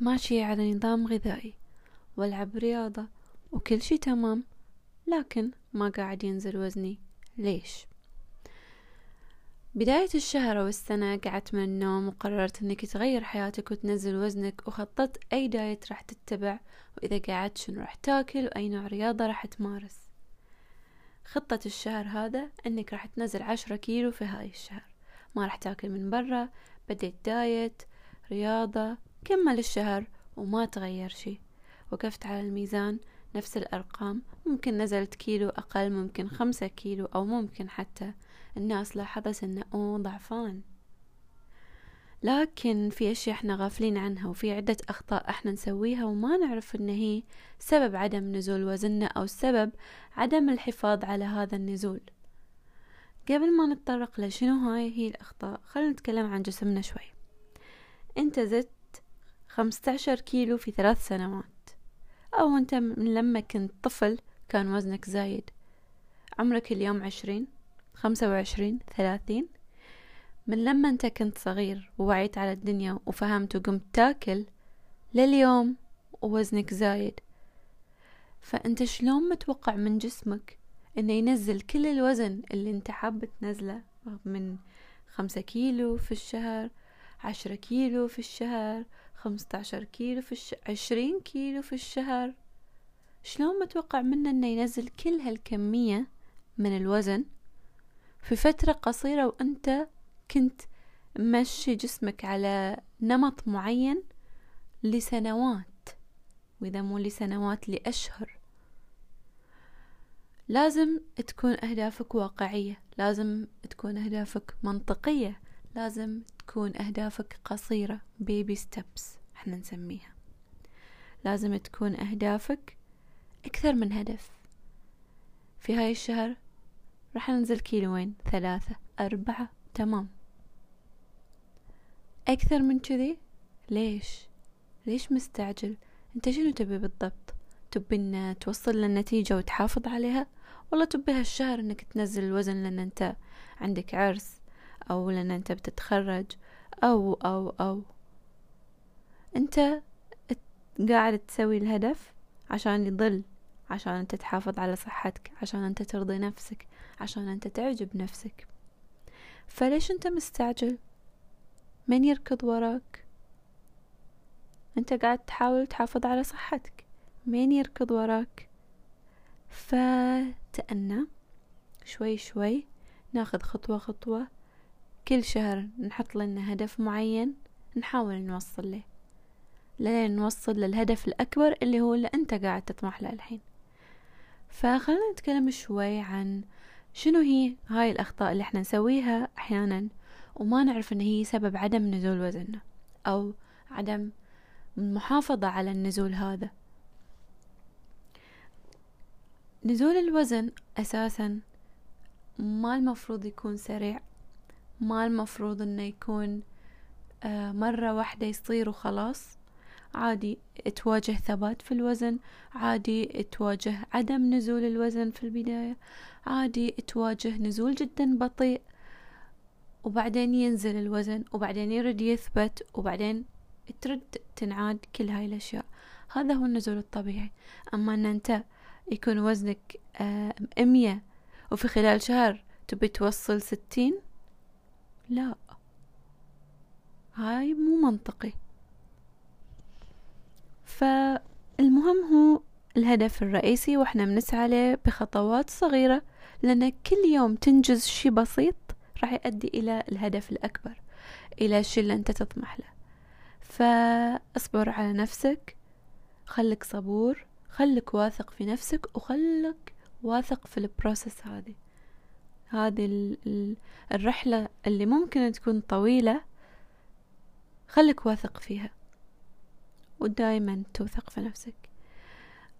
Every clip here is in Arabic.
ماشية على نظام غذائي والعب رياضة وكل شي تمام لكن ما قاعد ينزل وزني. ليش؟ بداية الشهر أو السنة قعدت من النوم وقررت أنك تغير حياتك وتنزل وزنك وخططت أي دايت راح تتبع وإذا قعدت شنو راح تاكل وأي نوع رياضة راح تمارس. خطة الشهر هذا أنك راح تنزل عشرة كيلو في هاي الشهر. ما راح تاكل من برا بديت دايت رياضة كمل الشهر وما تغير شي. وقفت على الميزان نفس الأرقام ممكن نزلت كيلو أقل ممكن خمسة كيلو أو ممكن حتى. الناس لاحظت انه أوه ضعفان. لكن في أشياء إحنا غافلين عنها وفي عدة أخطاء إحنا نسويها وما نعرف إن هي سبب عدم نزول وزننا أو سبب عدم الحفاظ على هذا النزول. قبل ما نتطرق لشنو هاي هي الأخطاء خلينا نتكلم عن جسمنا شوي. انت زدت خمسة عشر كيلو في ثلاث سنوات. أو أنت من لما كنت طفل كان وزنك زايد. عمرك اليوم عشرين خمسة وعشرين ثلاثين. من لما أنت كنت صغير ووعيت على الدنيا وفهمت وقمت تاكل لليوم ووزنك زايد. فأنت شلون متوقع من جسمك إنه ينزل كل الوزن اللي أنت حاب تنزله؟ من خمسة كيلو في الشهر عشرة كيلو في الشهر خمسة عشر كيلو في الشهر عشرين كيلو في الشهر. شلون متوقع منه إنه ينزل كل هالكمية من الوزن؟ في فترة قصيرة وأنت كنت مشي جسمك على نمط معين لسنوات وإذا مو لسنوات لأشهر. لازم تكون أهدافك واقعية لازم تكون أهدافك منطقية لازم تكون أهدافك قصيرة بيبي ستيبس إحنا نسميها. لازم تكون أهدافك أكثر من هدف. في هاي الشهر راح ننزل كيلوين ثلاثة أربعة تمام. أكثر من كذي؟ ليش؟ ليش مستعجل؟ أنت شنو تبي بالضبط؟ تبي إن توصل للنتيجة وتحافظ عليها؟ والله تبي هالشهر إنك تنزل الوزن لأن أنت عندك عرس أو لأن أنت بتتخرج أو أو أو. أنت قاعد تسوي الهدف عشان يضل عشان أنت تحافظ على صحتك عشان أنت ترضي نفسك عشان أنت تعجب نفسك. فليش أنت مستعجل؟ من يركض وراك؟ أنت قاعد تحاول تحافظ على صحتك. مين يركض وراك؟ فتأنى. شوي شوي. ناخذ خطوة خطوة. كل شهر نحط لنا هدف معين نحاول نوصل له. لين نوصل للهدف الأكبر اللي هو اللي أنت قاعد تطمح له الحين. فخلنا نتكلم شوي عن شنو هي هاي الأخطاء اللي إحنا نسويها أحيانا وما نعرف إن هي سبب عدم نزول وزننا أو عدم المحافظة على النزول هذا. نزول الوزن أساسا ما المفروض يكون سريع ما المفروض إنه يكون آه، مرة واحدة يصير وخلاص. عادي تواجه ثبات في الوزن عادي تواجه عدم نزول الوزن في البداية عادي تواجه نزول جدا بطيء وبعدين ينزل الوزن وبعدين يرد يثبت وبعدين ترد تنعاد كل هاي الأشياء. هذا هو النزول الطبيعي. أما أن أنت يكون وزنك آه، مية وفي خلال شهر تبي توصل ستين لا. هاي مو منطقي. فالمهم هو الهدف الرئيسي وإحنا بنسعى له بخطوات صغيرة لأن كل يوم تنجز شي بسيط راح يؤدي إلى الهدف الأكبر إلى الشي اللي أنت تطمح له. فاصبر على نفسك خلك صبور خلك واثق في نفسك وخلك واثق في ال process هذه. هذه الرحلة اللي ممكن تكون طويلة خلك واثق فيها. ودايما توثق في نفسك.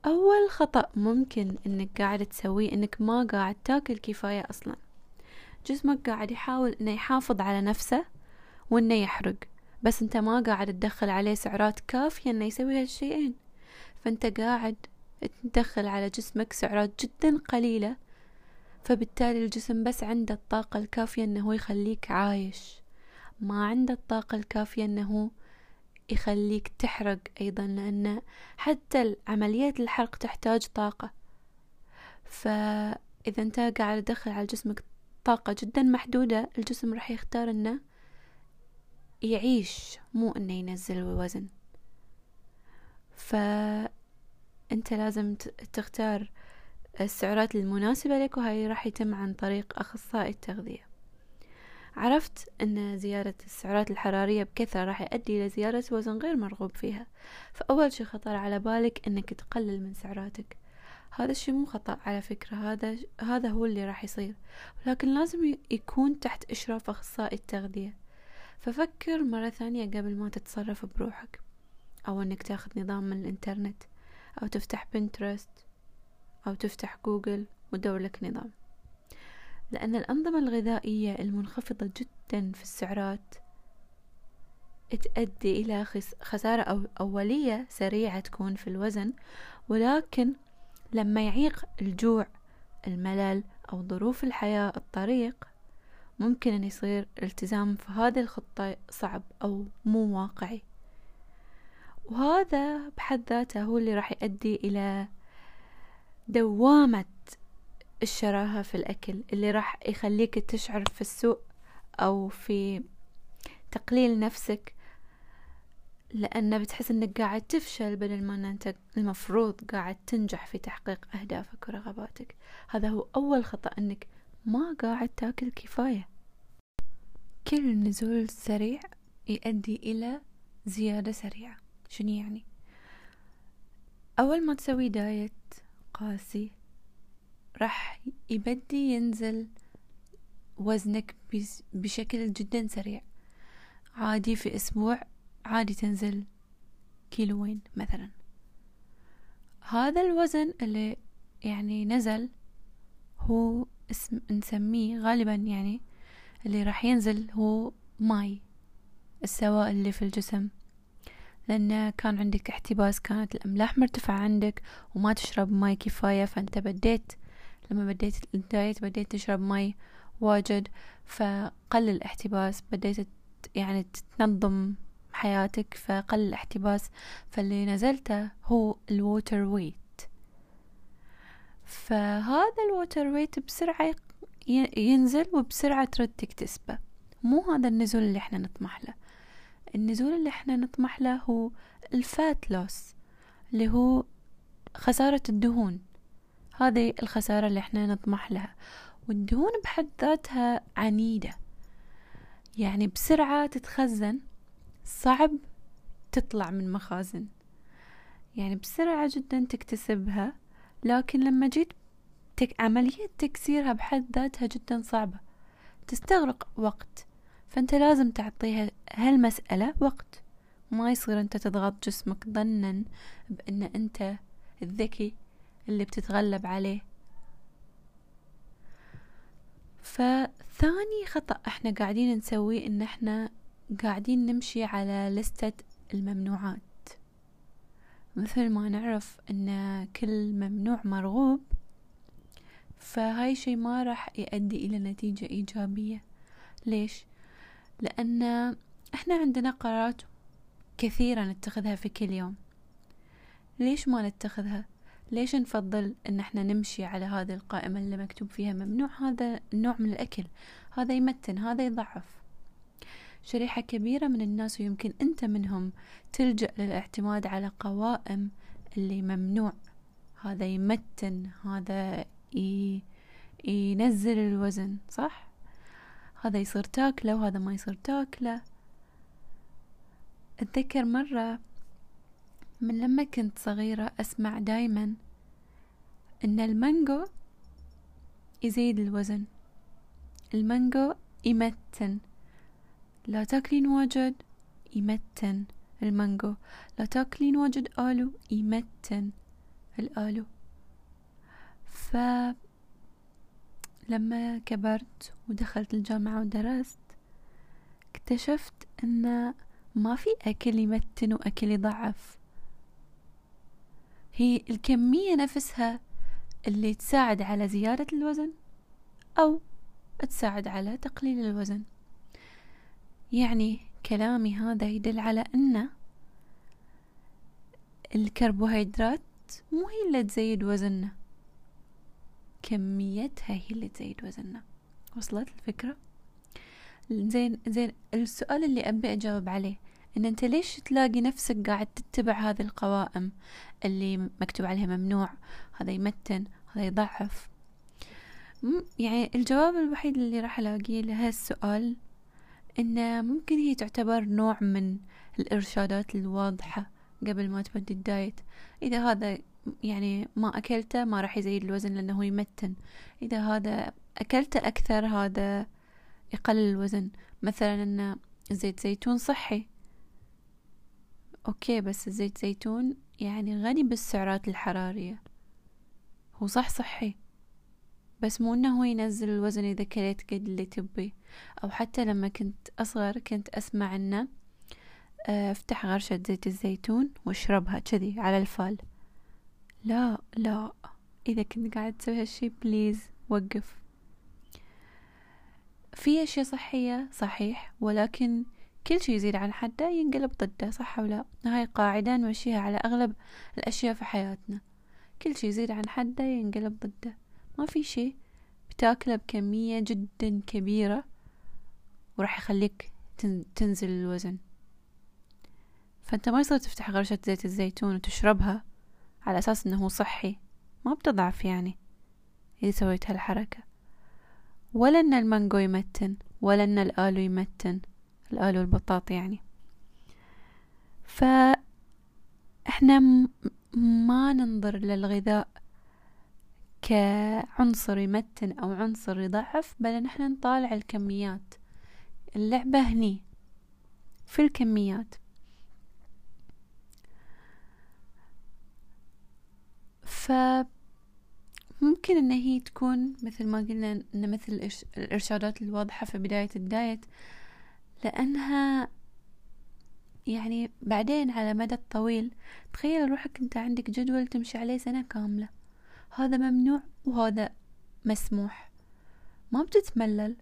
أول خطأ ممكن إنك قاعد تسويه إنك ما قاعد تاكل كفاية أصلا. جسمك قاعد يحاول إنه يحافظ على نفسه وإنه يحرق بس أنت ما قاعد تدخل عليه سعرات كافية إنه يسوي هالشيئين. فأنت قاعد تدخل على جسمك سعرات جدا قليلة فبالتالي الجسم بس عنده الطاقة الكافية إنه يخليك عايش. ما عنده الطاقة الكافية إنه يخليك تحرق أيضا لأن حتى عملية الحرق تحتاج طاقة. فإذا أنت قاعد تدخل على جسمك طاقة جدا محدودة الجسم راح يختار أنه يعيش مو أنه ينزل الوزن فأنت لازم تختار السعرات المناسبة لك وهاي راح يتم عن طريق أخصائي التغذية. عرفت أن زيادة السعرات الحرارية بكثرة راح يؤدي إلى زيادة وزن غير مرغوب فيها. فأول شي خطر على بالك أنك تقلل من سعراتك. هذا الشي مو خطأ على فكرة هذا هذا هو اللي راح يصير. لكن لازم يكون تحت إشراف أخصائي التغذية. ففكر مرة ثانية قبل ما تتصرف بروحك أو أنك تاخذ نظام من الإنترنت أو تفتح بنترست أو تفتح جوجل ودور لك نظام. لأن الأنظمة الغذائية المنخفضة جدا في السعرات تؤدي إلى خسارة أو أولية سريعة تكون في الوزن ولكن لما يعيق الجوع الملل أو ظروف الحياة الطريق ممكن أن يصير الالتزام في هذه الخطة صعب أو مو واقعي. وهذا بحد ذاته هو اللي راح يؤدي إلى دوامة الشراهة في الأكل اللي راح يخليك تشعر في السوء أو في تقليل نفسك لأن بتحس إنك قاعد تفشل بدل ما أنت المفروض قاعد تنجح في تحقيق أهدافك ورغباتك. هذا هو أول خطأ إنك ما قاعد تاكل كفاية. كل نزول سريع يؤدي إلى زيادة سريعة. شنو يعني؟ أول ما تسوي دايت قاسي راح يبدي ينزل وزنك بشكل جدا سريع. عادي في أسبوع عادي تنزل كيلوين مثلا. هذا الوزن اللي يعني نزل هو اسم نسميه غالبا يعني اللي راح ينزل هو ماي السوائل اللي في الجسم. لأن كان عندك احتباس كانت الأملاح مرتفعة عندك وما تشرب ماي كفاية فأنت بديت لما بديت ال diet بديت تشرب ماي واجد فقل الاحتباس بديت يعني تنظم حياتك فقل الاحتباس. فاللي نزلته هو ال water weight فهذا ال water weight بسرعة ينزل وبسرعة ترد تكتسبه. مو هذا النزول اللي إحنا نطمح له. النزول اللي إحنا نطمح له هو ال fat loss اللي هو خسارة الدهون. هذه الخسارة اللي إحنا نطمح لها. والدهون بحد ذاتها عنيدة. يعني بسرعة تتخزن صعب تطلع من مخازن. يعني بسرعة جدا تكتسبها لكن لما جيت تك عملية تكسيرها بحد ذاتها جدا صعبة. تستغرق وقت فأنت لازم تعطيها هالمسألة وقت. ما يصير أنت تضغط جسمك ظنا بأن أنت الذكي. اللي بتتغلب عليه. فثاني خطأ إحنا قاعدين نسويه إن إحنا قاعدين نمشي على لستة الممنوعات. مثل ما نعرف إن كل ممنوع مرغوب فهاي شي ما راح يؤدي إلى نتيجة إيجابية. ليش؟ لأن إحنا عندنا قرارات كثيرة نتخذها في كل يوم. ليش ما نتخذها؟ ليش نفضل إن إحنا نمشي على هذه القائمة اللي مكتوب فيها ممنوع؟ هذا النوع من الأكل هذا يمتن هذا يضعف. شريحة كبيرة من الناس ويمكن أنت منهم تلجأ للاعتماد على قوائم اللي ممنوع. هذا يمتن هذا ي... ينزل الوزن صح؟ هذا يصير تاكلة وهذا ما يصير تاكلة. أتذكر مرة من لما كنت صغيرة أسمع دايما إن المانجو يزيد الوزن. المانجو يمتن. لا تاكلين واجد يمتن. المانجو. لا تاكلين واجد آلو يمتن. الآلو. ف لما كبرت ودخلت الجامعة ودرست اكتشفت إن ما في أكل يمتن وأكل يضعف. هي الكمية نفسها اللي تساعد على زيادة الوزن أو تساعد على تقليل الوزن. يعني كلامي هذا يدل على أن الكربوهيدرات مو هي اللي تزيد وزننا. كميتها هي اللي تزيد وزننا. وصلت الفكرة؟ زين زين السؤال اللي أبي أجاوب عليه. إن أنت ليش تلاقي نفسك قاعد تتبع هذه القوائم اللي مكتوب عليها ممنوع؟ هذا يمتن هذا يضعف. يعني الجواب الوحيد اللي راح ألاقيه لهالسؤال إن ممكن هي تعتبر نوع من الإرشادات الواضحة قبل ما تبدي الدايت. إذا هذا يعني ما أكلته ما راح يزيد الوزن لأنه يمتن. إذا هذا أكلته أكثر هذا يقلل الوزن. مثلا أن زيت زيتون صحي. okay بس زيت زيتون يعني غني بالسعرات الحرارية. هو صح صحي بس مو إنه ينزل الوزن إذا كليت قد اللي تبي أو حتى لما كنت أصغر كنت أسمع إنه آه، افتح غرشة زيت الزيتون واشربها كذي على الفال. لا لا. إذا كنت قاعد تسوي هالشي بليز وقف. في أشياء صحية صحيح ولكن كل شي يزيد عن حده ينقلب ضده صح ولا هاي قاعدة نمشيها على أغلب الأشياء في حياتنا. كل شي يزيد عن حده ينقلب ضده. ما في شي بتاكله بكمية جدا كبيرة وراح يخليك تنزل الوزن. فأنت ما يصير تفتح غرشة زيت الزيتون وتشربها على أساس إنه صحي. ما بتضعف يعني إذا سويت هالحركة. ولا إن المانجو يمتن ولا إن الآلو يمتن. الالو والبطاط يعني. ف إحنا ما ننظر للغذاء كعنصر يمتن أو عنصر يضعف بل نحن نطالع الكميات. اللعبة هني في الكميات. فممكن إن هي تكون مثل ما قلنا إن مثل الإرشادات الواضحة في بداية الدايت لأنها يعني بعدين على مدى الطويل تخيل روحك أنت عندك جدول تمشي عليه سنة كاملة. هذا ممنوع وهذا مسموح. ما بتتملل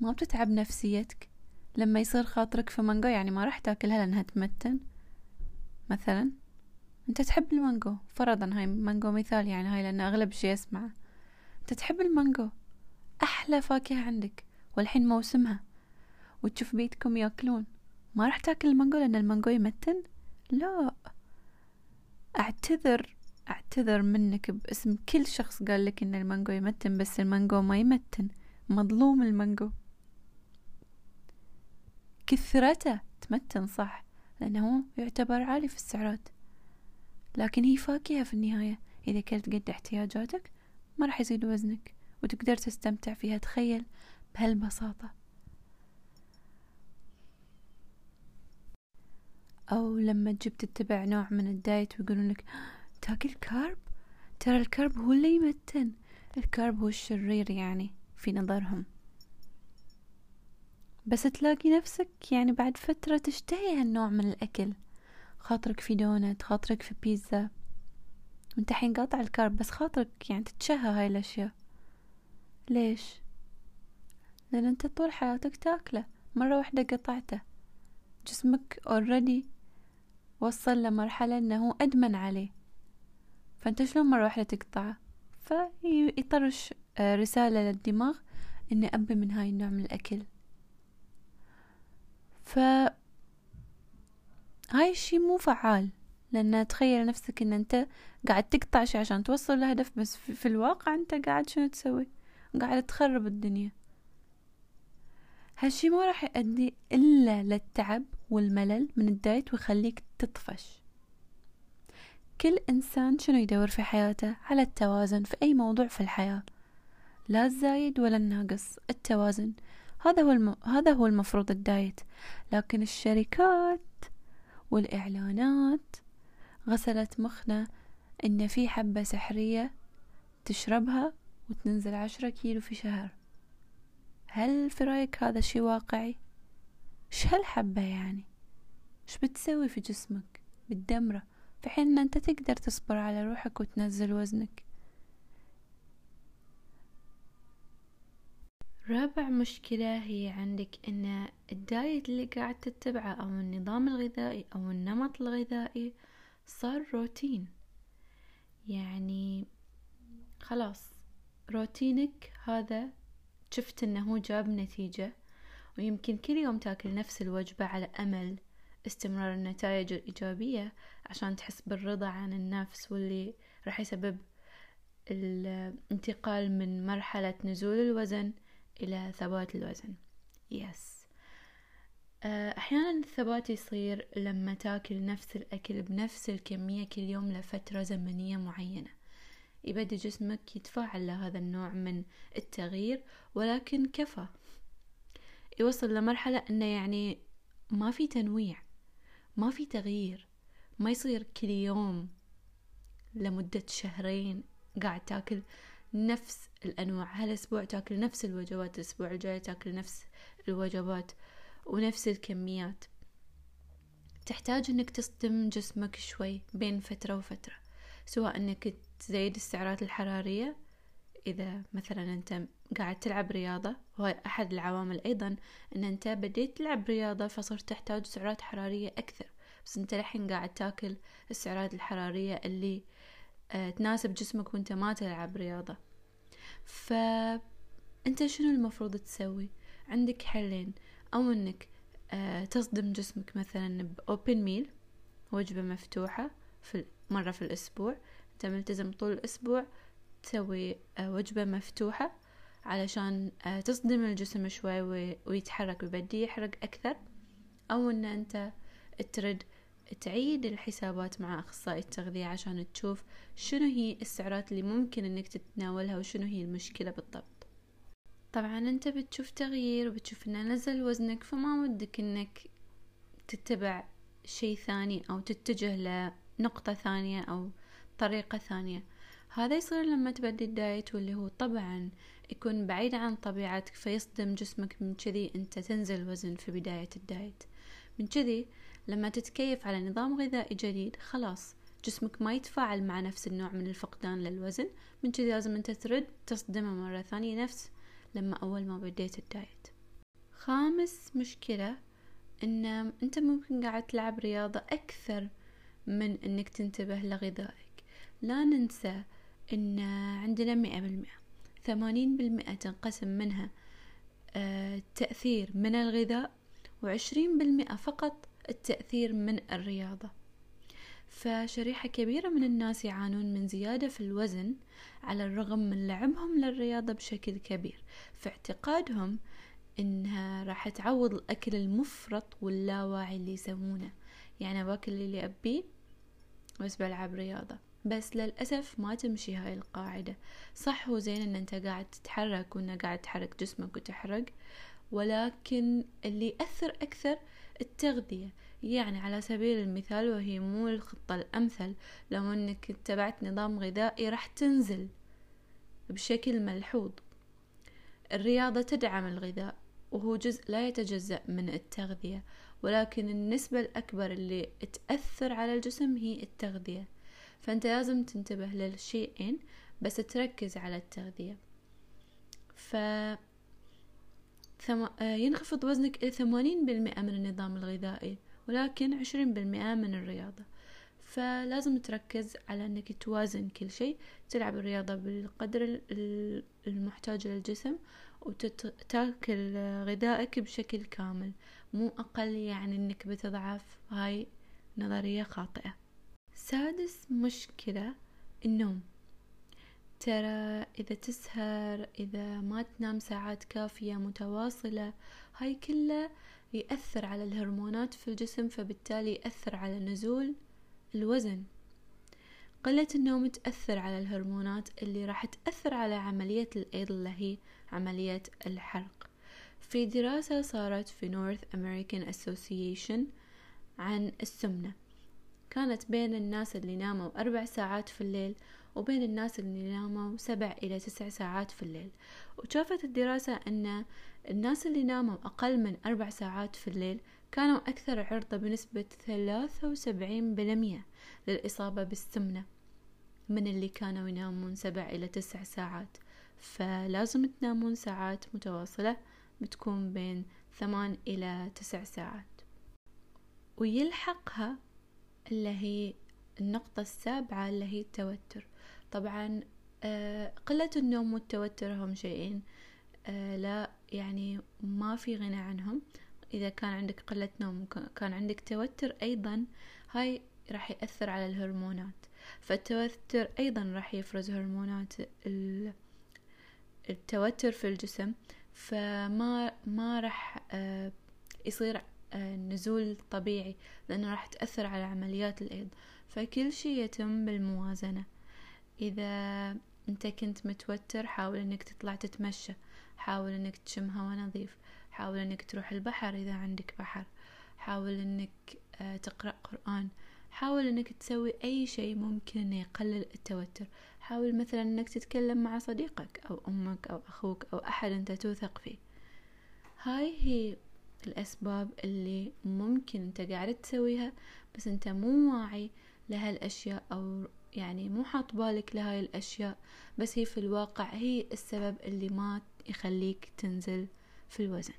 ما بتتعب نفسيتك. لما يصير خاطرك في مانجو يعني ما راح تاكلها لأنها تمتن. مثلا أنت تحب المانجو. فرضا هاي مانجو مثال يعني هاي لأن أغلب شي أسمعه. أنت تحب المانجو. أحلى فاكهة عندك. والحين موسمها. وتشوف بيتكم ياكلون. ما راح تاكل المانجو لأن المانجو يمتن؟ لا. أعتذر أعتذر منك باسم كل شخص قال لك إن المانجو يمتن بس المانجو ما يمتن. مظلوم المانجو. كثرته تمتن صح لأنه يعتبر عالي في السعرات. لكن هي فاكهة في النهاية. إذا كلت قد احتياجاتك ما راح يزيد وزنك وتقدر تستمتع فيها. تخيل بهالبساطة. أو لما تجيب تتبع نوع من ال diet ويقولون لك تاكل carb؟ ترى ال carb هو اللي يمتن. ال carb هو الشرير يعني في نظرهم. بس تلاقي نفسك يعني بعد فترة تشتهي هالنوع من الأكل. خاطرك في دونت خاطرك في بيتزا. وانت حين قاطع ال carb بس خاطرك يعني تتشهى هاي الأشياء. ليش؟ لأن أنت طول حياتك تاكله. مرة واحدة قطعته. جسمك already وصل لمرحلة إنه أدمن عليه. فأنت شلون مرة واحدة تقطعه فيطرش رسالة للدماغ إني ابي من هاي النوع من الأكل. ف هاي الشي مو فعال لأن تخيل نفسك إن أنت قاعد تقطع شي عشان توصل لهدف بس في الواقع أنت قاعد شنو تسوي؟ قاعد تخرب الدنيا. هالشي ما راح يؤدي إلا للتعب والملل من الدايت ويخليك تطفش. كل إنسان شنو يدور في حياته؟ على التوازن في أي موضوع في الحياة. لا الزايد ولا الناقص التوازن. هذا هو الم... هذا هو المفروض الدايت. لكن الشركات والإعلانات غسلت مخنا إن في حبة سحرية تشربها وتنزل عشرة كيلو في شهر. هل في رأيك هذا شي واقعي؟ إيش هالحبة يعني؟ إيش بتسوي في جسمك؟ بتدمره في حين إن أنت تقدر تصبر على روحك وتنزل وزنك رابع مشكلة هي عندك إن الدايت اللي قاعد تتبعه أو النظام الغذائي أو النمط الغذائي صار روتين يعني خلاص روتينك هذا شفت إنه جاب نتيجة ويمكن كل يوم تاكل نفس الوجبة على أمل استمرار النتائج الإيجابية عشان تحس بالرضا عن النفس واللي راح يسبب الانتقال من مرحلة نزول الوزن إلى ثبات الوزن. yes آه، أحيانا الثبات يصير لما تاكل نفس الأكل بنفس الكمية كل يوم لفترة زمنية معينة. يبدأ جسمك يتفاعل لهذا النوع من التغيير ولكن كفى. يوصل لمرحلة أنه يعني ما في تنويع ما في تغيير ما يصير كل يوم لمدة شهرين قاعد تاكل نفس الأنواع. هالأسبوع تاكل نفس الوجبات الأسبوع الجاي تاكل نفس الوجبات ونفس الكميات. تحتاج إنك تصدم جسمك شوي بين فترة وفترة سواء إنك تزيد السعرات الحرارية إذا مثلا أنت قاعد تلعب رياضة وهي أحد العوامل أيضا إن أنت بديت تلعب رياضة فصرت تحتاج سعرات حرارية أكثر. بس أنت الحين قاعد تاكل السعرات الحرارية اللي آه، تناسب جسمك وأنت ما تلعب رياضة. فانت شنو المفروض تسوي؟ عندك حلين أو إنك آه، تصدم جسمك مثلا بأوبن ميل وجبة مفتوحة في مرة في الأسبوع. أنت ملتزم طول الأسبوع تسوي آه، وجبة مفتوحة علشان تصدم الجسم شوي ويتحرك ويبدي يحرق أكثر أو أن أنت ترد تعيد الحسابات مع أخصائي التغذية عشان تشوف شنو هي السعرات اللي ممكن إنك تتناولها وشنو هي المشكلة بالضبط. طبعا أنت بتشوف تغيير وبتشوف إنه نزل وزنك فما ودك إنك تتبع شيء ثاني أو تتجه لنقطة ثانية أو طريقة ثانية. هذا يصير لما تبدي الدايت واللي هو طبعا يكون بعيد عن طبيعتك فيصدم جسمك من كذي أنت تنزل وزن في بداية الدايت. من كذي لما تتكيف على نظام غذائي جديد خلاص جسمك ما يتفاعل مع نفس النوع من الفقدان للوزن. من كذي لازم أنت ترد تصدمه مرة ثانية نفس لما أول ما بديت الدايت. خامس مشكلة إن أنت ممكن قاعد تلعب رياضة أكثر من إنك تنتبه لغذائك. لا ننسى إن عندنا مئة بالمئة. ثمانين بالمئة تنقسم منها آه، تأثير من الغذاء وعشرين بالمئة فقط التأثير من الرياضة. فشريحة كبيرة من الناس يعانون من زيادة في الوزن على الرغم من لعبهم للرياضة بشكل كبير. في اعتقادهم إنها راح تعوض الأكل المفرط واللاواعي اللي يسوونه. يعني باكل اللي أبيه بس بلعب رياضة. بس للأسف ما تمشي هاي القاعدة. صح هو زين إن أنت قاعد تتحرك وان قاعد تحرك جسمك وتحرق ولكن اللي يأثر أكثر التغذية. يعني على سبيل المثال وهي مو الخطة الأمثل لو أنك اتبعت نظام غذائي راح تنزل بشكل ملحوظ. الرياضة تدعم الغذاء وهو جزء لا يتجزأ من التغذية ولكن النسبة الأكبر اللي تأثر على الجسم هي التغذية. فأنت لازم تنتبه للشيئين بس تركز على التغذية. ف ثم... آه، ينخفض وزنك إلى ثمانين بالمئة من النظام الغذائي ولكن عشرين بالمئة من الرياضة. فلازم تركز على أنك توازن كل شيء. تلعب الرياضة بالقدر المحتاج للجسم وتاكل غذائك بشكل كامل. مو أقل يعني أنك بتضعف هاي نظرية خاطئة. سادس مشكلة النوم. ترى إذا تسهر إذا ما تنام ساعات كافية متواصلة هاي كلها يأثر على الهرمونات في الجسم فبالتالي يأثر على نزول الوزن. قلة النوم تأثر على الهرمونات اللي راح تأثر على عملية الأيض اللي هي عملية الحرق. في دراسة صارت في North American Association عن السمنة. كانت بين الناس اللي ناموا أربع ساعات في الليل وبين الناس اللي ناموا سبع إلى تسع ساعات في الليل. وشافت الدراسة أن الناس اللي ناموا أقل من أربع ساعات في الليل كانوا أكثر عرضة بنسبة ثلاثة وسبعين بالمية للإصابة بالسمنة من اللي كانوا ينامون سبع إلى تسع ساعات. فلازم تنامون ساعات متواصلة بتكون بين ثمان إلى تسع ساعات. ويلحقها اللي هي النقطة السابعة اللي هي التوتر. طبعا آه، قلة النوم والتوتر هم شيئين. آه، لا يعني ما في غنى عنهم. إذا كان عندك قلة نوم وكان عندك توتر أيضا هاي راح يأثر على الهرمونات. فالتوتر أيضا راح يفرز هرمونات التوتر في الجسم. فما ما راح آه، يصير نزول طبيعي لأنه راح تأثر على عمليات الأيض. فكل شي يتم بالموازنة. إذا أنت كنت متوتر حاول أنك تطلع تتمشى. حاول أنك تشم هوا نظيف. حاول أنك تروح البحر إذا عندك بحر. حاول أنك آه، تقرأ قرآن. حاول أنك تسوي أي شيء ممكن أنه يقلل التوتر. حاول مثلا أنك تتكلم مع صديقك أو أمك أو أخوك أو أحد أنت توثق فيه. هاي هي الأسباب اللي ممكن أنت قاعد تسويها بس أنت مو واعي لهالأشياء أو يعني مو حاط بالك لهاي الأشياء. بس هي في الواقع هي السبب اللي ما يخليك تنزل في الوزن.